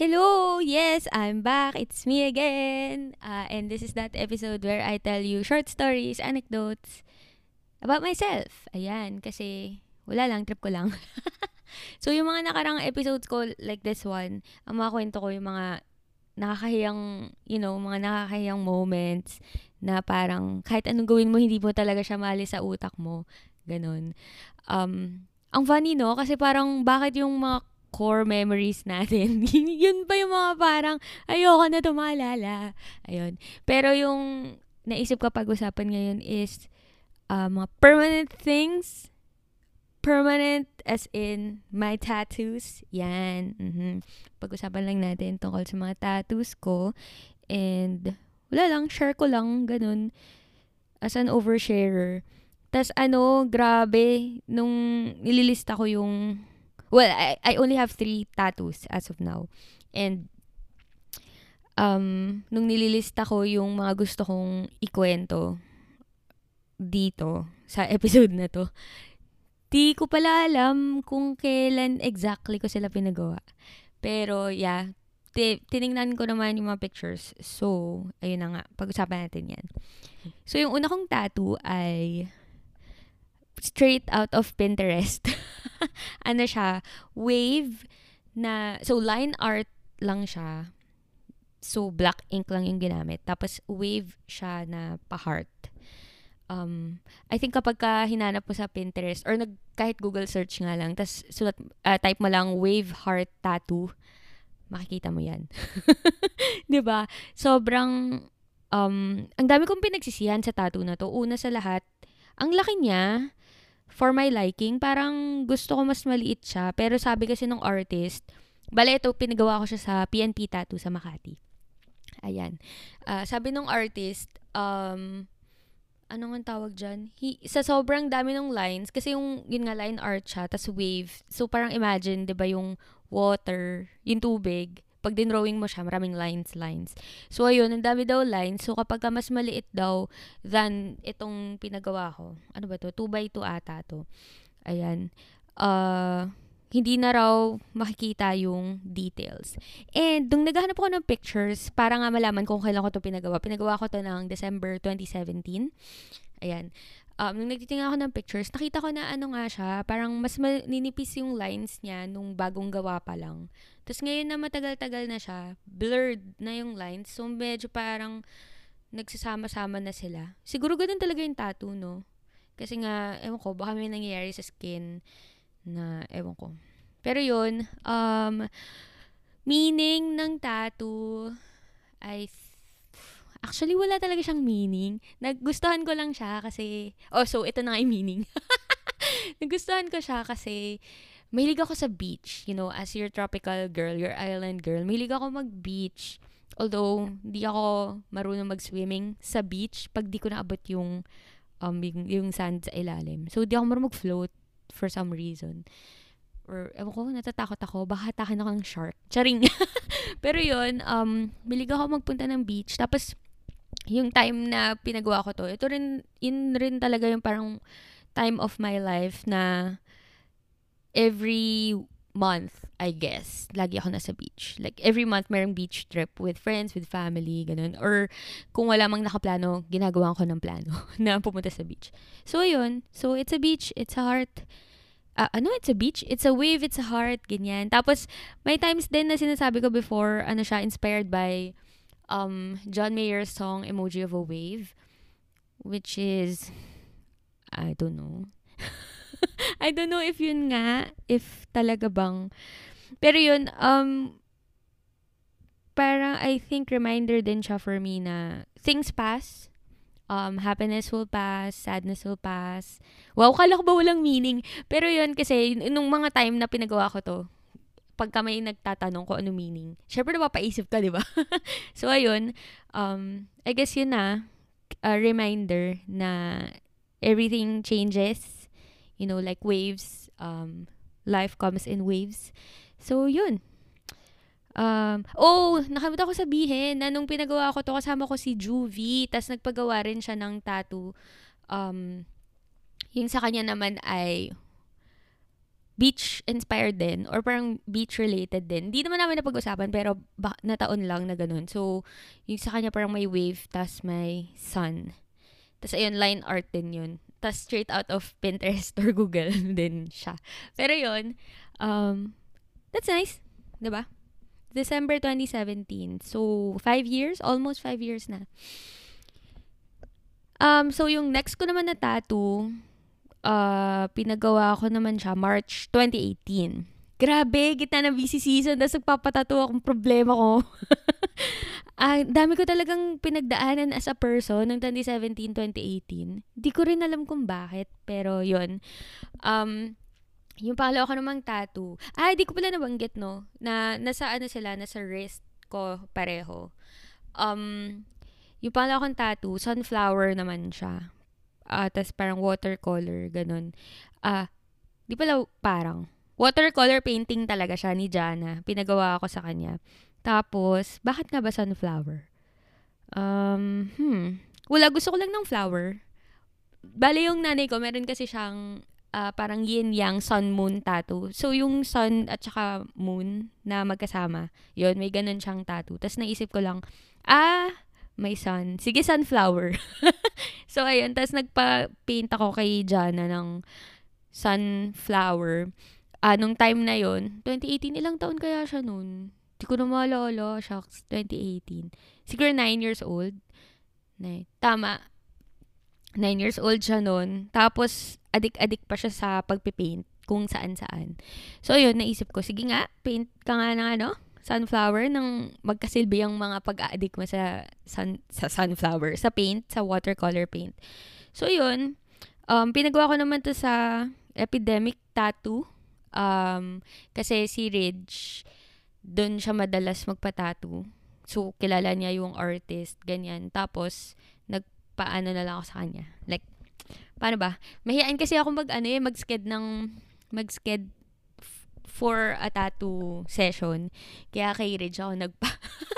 Hello! Yes, I'm back. It's me again. Uh, and this is that episode where I tell you short stories, anecdotes about myself. Ayan, kasi wala lang, trip ko lang. so, yung mga nakarang episodes ko like this one, ang mga kwento ko yung mga nakakahiyang, you know, mga nakakahiyang moments na parang kahit anong gawin mo, hindi mo talaga siya mali sa utak mo. Ganon. Um, ang funny, no? Kasi parang bakit yung mga core memories natin. yun pa yung mga parang ayoko na to maalala. Ayun. Pero yung naisip ko pag-usapan ngayon is uh, mga permanent things. Permanent as in my tattoos. Yan. Mm-hmm. Pag-usapan lang natin tungkol sa mga tattoos ko. And wala lang, share ko lang, ganun. As an oversharer. Tas ano, grabe, nung nililista ko yung Well, I, I only have three tattoos as of now. And, um, nung nililista ko yung mga gusto kong ikwento dito sa episode na to, di ko pala alam kung kailan exactly ko sila pinagawa. Pero, yeah, t- tiningnan ko naman yung mga pictures. So, ayun na nga, pag-usapan natin yan. So, yung una kong tattoo ay straight out of Pinterest. ano siya, wave na, so line art lang siya. So, black ink lang yung ginamit. Tapos, wave siya na pa-heart. Um, I think kapag ka hinanap mo sa Pinterest or nag, kahit Google search nga lang, tapos sulat, uh, type mo lang wave heart tattoo, makikita mo yan. ba? Sobrang um ang dami kong pinagsisihan sa tattoo na to. Una sa lahat, ang laki niya for my liking, parang gusto ko mas maliit siya. Pero sabi kasi ng artist, bale ito, pinagawa ko siya sa PNP Tattoo sa Makati. Ayan. Uh, sabi ng artist, um, ano nga tawag dyan? He, sa sobrang dami ng lines, kasi yung, yun nga, line art siya, tas wave. So, parang imagine, di ba, yung water, yung tubig, pag dinrawing mo siya, maraming lines, lines. So, ayun, ang dami daw lines. So, kapag mas maliit daw than itong pinagawa ko, ano ba to? 2 by 2 ata to. Ayan. Uh, hindi na raw makikita yung details. And, nung naghahanap ako ng pictures, para nga malaman kung kailan ko to pinagawa. Pinagawa ko to ng December 2017. Ayan um, nung nagtitingnan ako ng pictures, nakita ko na ano nga siya, parang mas ninipis yung lines niya nung bagong gawa pa lang. Tapos ngayon na matagal-tagal na siya, blurred na yung lines. So, medyo parang nagsasama-sama na sila. Siguro ganun talaga yung tattoo, no? Kasi nga, ewan ko, baka may nangyayari sa skin na, ewan ko. Pero yun, um, meaning ng tattoo, I Actually, wala talaga siyang meaning. Naggustuhan ko lang siya kasi, oh, so ito na nga yung meaning. Nagustuhan ko siya kasi, mahilig ako sa beach. You know, as your tropical girl, your island girl, mahilig ako mag-beach. Although, hindi ako marunong mag-swimming sa beach pag di ko naabot yung, um, yung, yung sand sa ilalim. So, di ako marunong mag-float for some reason. Or, ewan ko, natatakot ako. Baka hatakin ako ng shark. Charing. Pero yun, um, milig ako magpunta ng beach. Tapos, yung time na pinagawa ko to, ito rin, in rin talaga yung parang time of my life na every month, I guess, lagi ako nasa beach. Like, every month, merong beach trip with friends, with family, ganun. Or, kung wala mang nakaplano, ginagawa ko ng plano na pumunta sa beach. So, yun. So, it's a beach, it's a heart. Uh, ano, it's a beach, it's a wave, it's a heart, ganyan. Tapos, may times din na sinasabi ko before, ano siya, inspired by um, John Mayer's song Emoji of a Wave, which is, I don't know. I don't know if yun nga, if talaga bang, pero yun, um, parang I think reminder din siya for me na things pass, um, happiness will pass, sadness will pass. Wow, kala ko ba walang meaning? Pero yun kasi, nung mga time na pinagawa ko to, pagka may nagtatanong ko ano meaning, syempre napapaisip ka, di ba? so, ayun, um, I guess yun na, a reminder na everything changes, you know, like waves, um, life comes in waves. So, yun. Um, oh, nakalimutan ko sabihin na nung pinagawa ko to, kasama ko si Juvie, tas nagpagawa rin siya ng tattoo. Um, yung sa kanya naman ay beach-inspired din or parang beach-related din. Hindi naman namin napag-usapan pero ba- na taon lang na ganun. So, yung sa kanya parang may wave tas may sun. Tas ayun, line art din yun. Tas straight out of Pinterest or Google din siya. Pero yun, um, that's nice. ba? December 2017. So, five years? Almost five years na. Um, so, yung next ko naman na tattoo, uh, pinagawa ko naman siya March 2018. Grabe, gitna ng busy season, tapos nagpapatato akong problema ko. ah, dami ko talagang pinagdaanan as a person ng 2017-2018. Di ko rin alam kung bakit, pero yon Um, yung pangalawa ko namang tattoo. Ah, di ko pala nabanggit, no? Na, nasa ano sila, nasa wrist ko pareho. Um, yung pangalawa kong tattoo, sunflower naman siya uh, tas parang watercolor, ganun. Ah, uh, di pala parang, watercolor painting talaga siya ni Jana. Pinagawa ako sa kanya. Tapos, bakit nga ba sunflower? Um, hmm. Wala, gusto ko lang ng flower. Bale yung nanay ko, meron kasi siyang uh, parang yin-yang sun-moon tattoo. So, yung sun at saka moon na magkasama, yun, may ganun siyang tattoo. Tapos naisip ko lang, ah, may sun. Sige, sunflower. so, ayun. Tapos, nagpa-paint ako kay Jana ng sunflower. Ah, nung time na yon 2018, ilang taon kaya siya noon? Hindi ko na maalala. Shucks, 2018. Siguro 9 years old. Na, tama. 9 years old siya noon. Tapos, adik-adik pa siya sa pagpipaint kung saan-saan. So, yun, naisip ko, sige nga, paint ka nga ng ano, sunflower nang magkasilbi ang mga pag-addict mo sa, sun, sa sunflower, sa paint, sa watercolor paint. So, yun. Um, pinagawa ko naman to sa Epidemic Tattoo. Um, kasi si Ridge, doon siya madalas magpa-tattoo. So, kilala niya yung artist, ganyan. Tapos, nagpaano na lang ako sa kanya. Like, paano ba? Mahihain kasi ako mag, ano eh, mag-sked ng, mag-sked for a tattoo session. Kaya kay Ridge ako nagpa...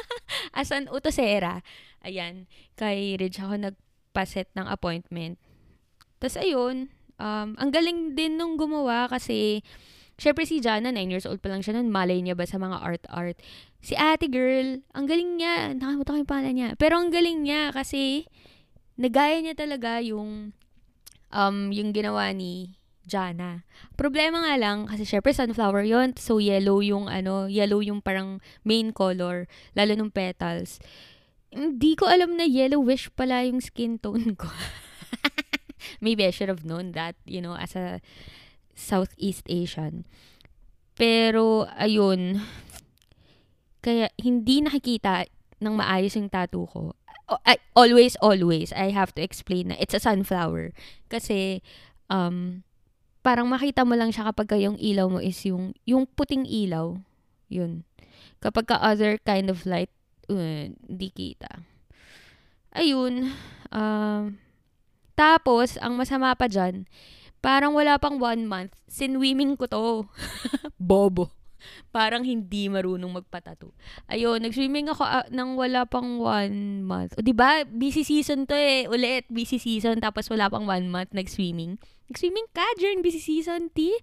As an utosera, ayan, kay Ridge ako nagpa-set ng appointment. Tapos ayun, um, ang galing din nung gumawa kasi Syempre si Jana, 9 years old pa lang siya nun. Malay niya ba sa mga art-art. Si ate girl, ang galing niya. Nakalimutan ko yung pangalan niya. Pero ang galing niya kasi nagaya niya talaga yung um, yung ginawa ni Jana. Problema nga lang, kasi syempre sunflower yon so yellow yung ano, yellow yung parang main color, lalo nung petals. Hindi ko alam na yellowish pala yung skin tone ko. Maybe I should have known that, you know, as a Southeast Asian. Pero, ayun, kaya hindi nakikita ng maayos yung tattoo ko. I, always, always, I have to explain na it's a sunflower. Kasi, um, parang makita mo lang siya kapag yung ilaw mo is yung, yung puting ilaw. Yun. Kapag ka other kind of light, uh, di kita. Ayun. Um, tapos, ang masama pa dyan, parang wala pang one month, sinwimming ko to. Bobo parang hindi marunong magpatato. Ayun, nag-swimming ako uh, nang wala pang one month. O, di ba? Busy season to eh. Ulit, busy season. Tapos wala pang one month nag-swimming. Nag-swimming ka during busy season, T?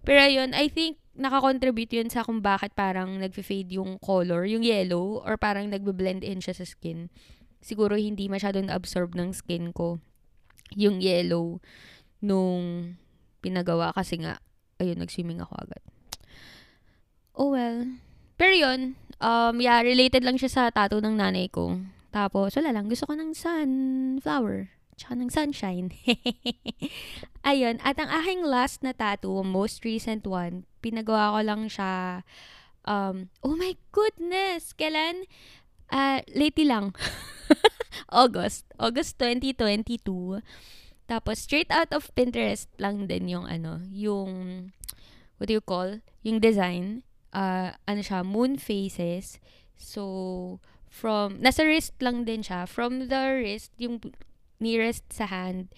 Pero ayun, I think nakakontribute yun sa kung bakit parang nagfe-fade yung color, yung yellow, or parang nagbe-blend in siya sa skin. Siguro hindi masyadong na-absorb ng skin ko yung yellow nung pinagawa kasi nga, ayun, nag-swimming ako agad. Oh well. Pero yun, um, yeah, related lang siya sa tattoo ng nanay ko. Tapos, wala lang. Gusto ko ng sunflower. Tsaka ng sunshine. Ayun. At ang aking last na tattoo, most recent one, pinagawa ko lang siya, um, oh my goodness! Kailan? Uh, lately lang. August. August 2022. Tapos, straight out of Pinterest lang din yung ano, yung, what do you call? Yung design uh, ano siya, moon phases. So, from, nasa wrist lang din siya. From the wrist, yung nearest sa hand,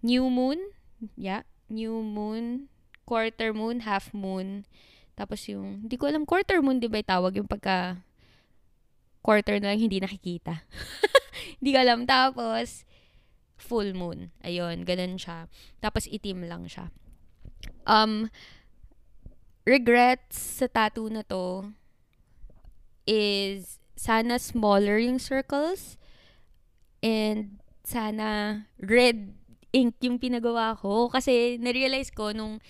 new moon, yeah, new moon, quarter moon, half moon, tapos yung, hindi ko alam, quarter moon, di ba tawag yung pagka, quarter na lang hindi nakikita. Hindi ko alam. Tapos, full moon. Ayun, ganun siya. Tapos, itim lang siya. Um, regrets sa tattoo na to is sana smaller yung circles and sana red ink yung pinagawa ko. Kasi na-realize ko nung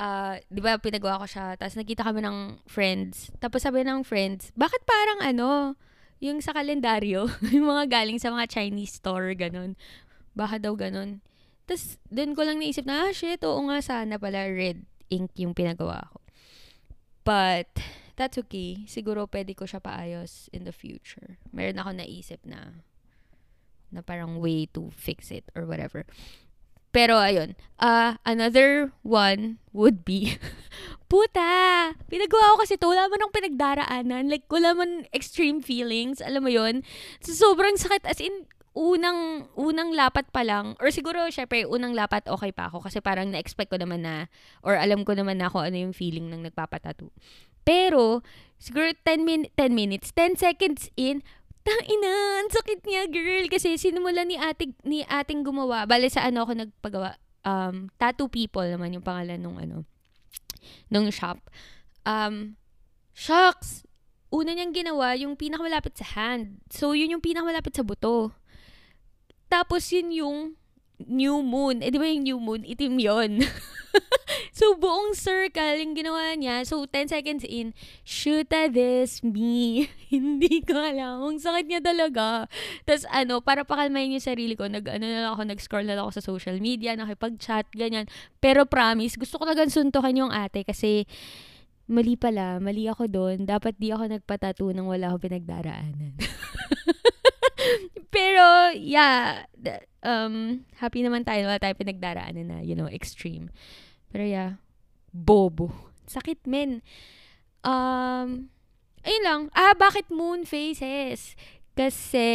uh, 'di ba pinagawa ko siya tapos nakita kami ng friends. Tapos sabi ng friends bakit parang ano yung sa kalendaryo yung mga galing sa mga Chinese store ganun. Baka daw ganun. Tapos doon ko lang naisip na ah shit oo nga sana pala red ink yung pinagawa ko but that's okay. Siguro pwede ko siya paayos in the future. Meron ako naisip na na parang way to fix it or whatever. Pero ayun, uh, another one would be, puta, pinagawa ko kasi to, wala man akong pinagdaraanan. Like, wala man extreme feelings, alam mo yon so, Sobrang sakit, as in, unang, unang lapat pa lang, or siguro, syempre, unang lapat okay pa ako kasi parang na-expect ko naman na, or alam ko naman na ako ano yung feeling ng nagpapatato. Pero, siguro 10, min- 10 minutes, 10 seconds in, ina, ang sakit niya, girl. Kasi sinimula ni ating, ni ating gumawa. Bale, sa ano ako nagpagawa. Um, Tattoo People naman yung pangalan nung ano, nung shop. Um, shucks! Una niyang ginawa, yung pinakamalapit sa hand. So, yun yung pinakamalapit sa buto. Tapos, yun yung new moon. Eh, di ba yung new moon? Itim yon So, buong circle yung ginawa niya. So, 10 seconds in, shoot at this me. Hindi ko alam. Ang sakit niya talaga. Tapos, ano, para pakalmayin yung sarili ko, nag, ano na ako, nag-scroll na ako sa social media, nakipag-chat, ganyan. Pero promise, gusto ko talagang suntukan yung ate kasi mali pala, mali ako doon. Dapat di ako nagpatato nang wala akong pinagdaraanan. Pero, yeah, um, happy naman tayo, wala tayo pinagdaraanan na, you know, extreme. Pero yeah, bobo. Sakit, men. Um, ayun lang. Ah, bakit moon faces? Kasi,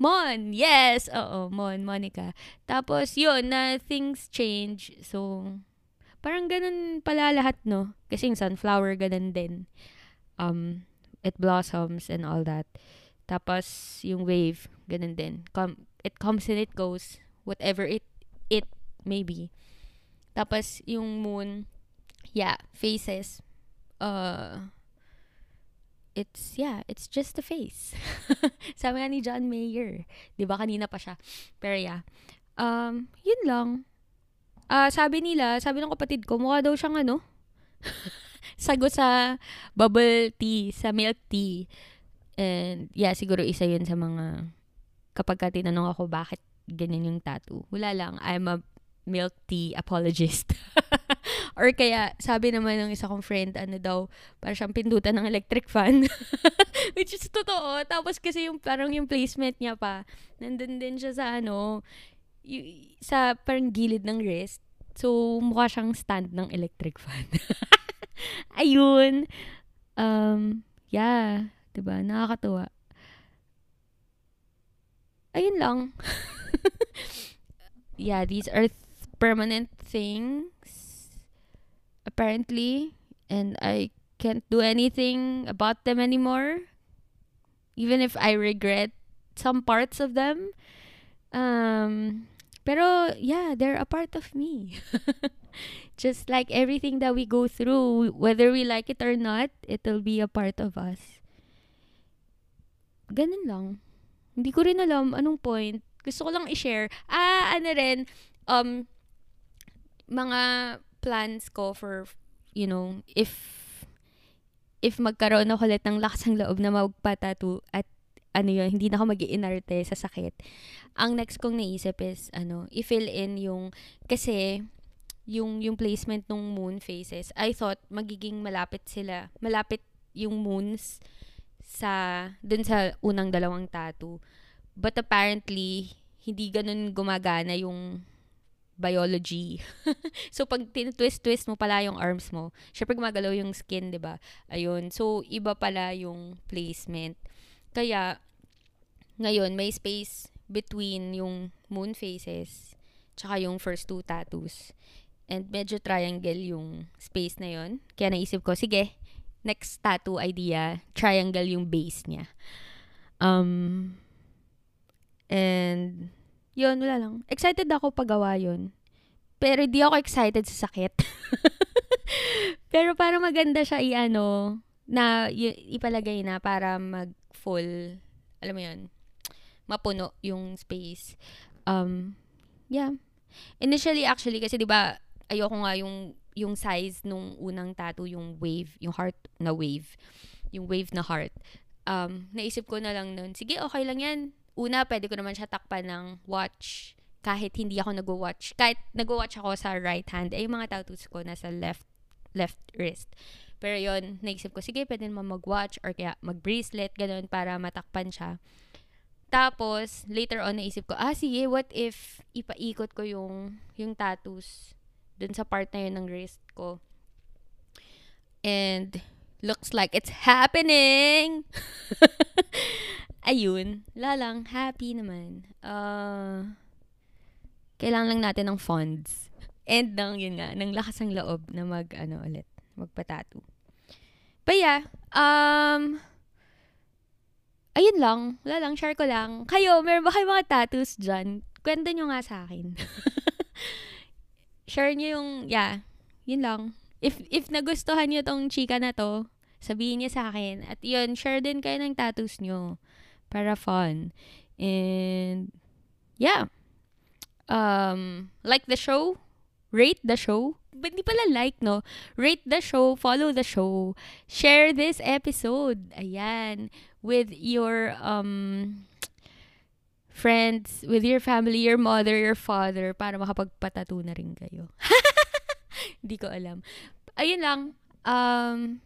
Mon, yes! Oo, Mon, Monica. Tapos, yun, na things change. So, parang ganun pala lahat, no? Kasi yung sunflower, ganun din. Um, it blossoms and all that. Tapos, yung wave, ganun din. Com- it comes and it goes. Whatever it, it may be. Tapos, yung moon, yeah, faces. Uh, it's, yeah, it's just a face. Sabi nga ni John Mayer. Di ba kanina pa siya. Pero yeah. Um, yun lang. Uh, sabi nila, sabi ng kapatid ko, mukha daw siyang ano, sago sa bubble tea, sa milk tea. And yeah, siguro isa yun sa mga, kapag ka tinanong ako bakit ganyan yung tattoo. Wala lang, I'm a milk tea apologist. Or kaya, sabi naman ng isa kong friend, ano daw, para siyang pindutan ng electric fan. Which is totoo. Tapos kasi yung parang yung placement niya pa, nandun din siya sa ano, y- sa parang gilid ng wrist. So, mukha siyang stand ng electric fan. Ayun. Um, yeah. Diba? Nakakatuwa. Ayun lang. yeah, these are permanent things, apparently, and I can't do anything about them anymore. Even if I regret some parts of them. Um, pero yeah, they're a part of me. Just like everything that we go through, whether we like it or not, it'll be a part of us. Ganun lang. Hindi ko rin alam anong point. Gusto ko lang i-share. Ah, ano rin, um, mga plans ko for, you know, if if magkaroon ako ulit ng lakas ng loob na magpatato at ano yun, hindi na ako mag inarte sa sakit. Ang next kong naisip is, ano, i-fill in yung, kasi, yung, yung placement ng moon faces, I thought magiging malapit sila, malapit yung moons sa, dun sa unang dalawang tattoo. But apparently, hindi ganun gumagana yung biology. so, pag tinitwist-twist mo pala yung arms mo, syempre gumagalaw yung skin, di ba? Ayun. So, iba pala yung placement. Kaya, ngayon, may space between yung moon faces tsaka yung first two tattoos. And medyo triangle yung space na yon Kaya naisip ko, sige, next tattoo idea, triangle yung base niya. Um, and, yun, wala lang. Excited ako pagawa yun. Pero di ako excited sa sakit. Pero para maganda siya i-ano, na y- ipalagay na para mag-full, alam mo yun, mapuno yung space. Um, yeah. Initially, actually, kasi di ba ayoko nga yung, yung size nung unang tattoo, yung wave, yung heart na wave. Yung wave na heart. Um, naisip ko na lang nun, sige, okay lang yan. Una, pwede ko naman siya takpan ng watch kahit hindi ako nag-watch. Kahit nag-watch ako sa right hand, ay yung mga tattoos ko nasa left left wrist. Pero yon naisip ko, sige, pwede naman mag-watch or kaya mag-bracelet, ganun, para matakpan siya. Tapos, later on, naisip ko, ah, sige, what if ipaikot ko yung, yung tattoos dun sa part na yun ng wrist ko. And, looks like it's happening! Ayun, lalang, happy naman. Uh, kailangan lang natin ng funds. And ng, yun nga, ng lakas ng loob na mag, ano ulit, magpa-tattoo. But yeah, um, ayun lang. Wala lang, share ko lang. Kayo, meron ba kayo mga tattoos dyan? Kwento nyo nga sa akin. share nyo yung, yeah, yun lang. If, if nagustuhan nyo tong chika na to, sabihin niyo sa akin. At yun, share din kayo ng tattoos nyo. Para fun. And, yeah. Um, like the show, rate the show. But di pala like, no? Rate the show, follow the show, share this episode. Ayan. With your, um, friends, with your family, your mother, your father, para makapagpatato na rin kayo. Hindi ko alam. Ayun lang. Um,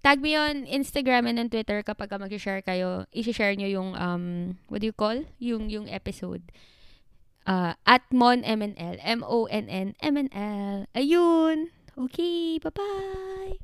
tag me on Instagram and on Twitter kapag ka mag-share kayo. I-share nyo yung, um, what do you call? Yung, yung episode. Uh, at monmnl. M-O-N-N-M-N-L. Ayun. Okay. Bye-bye.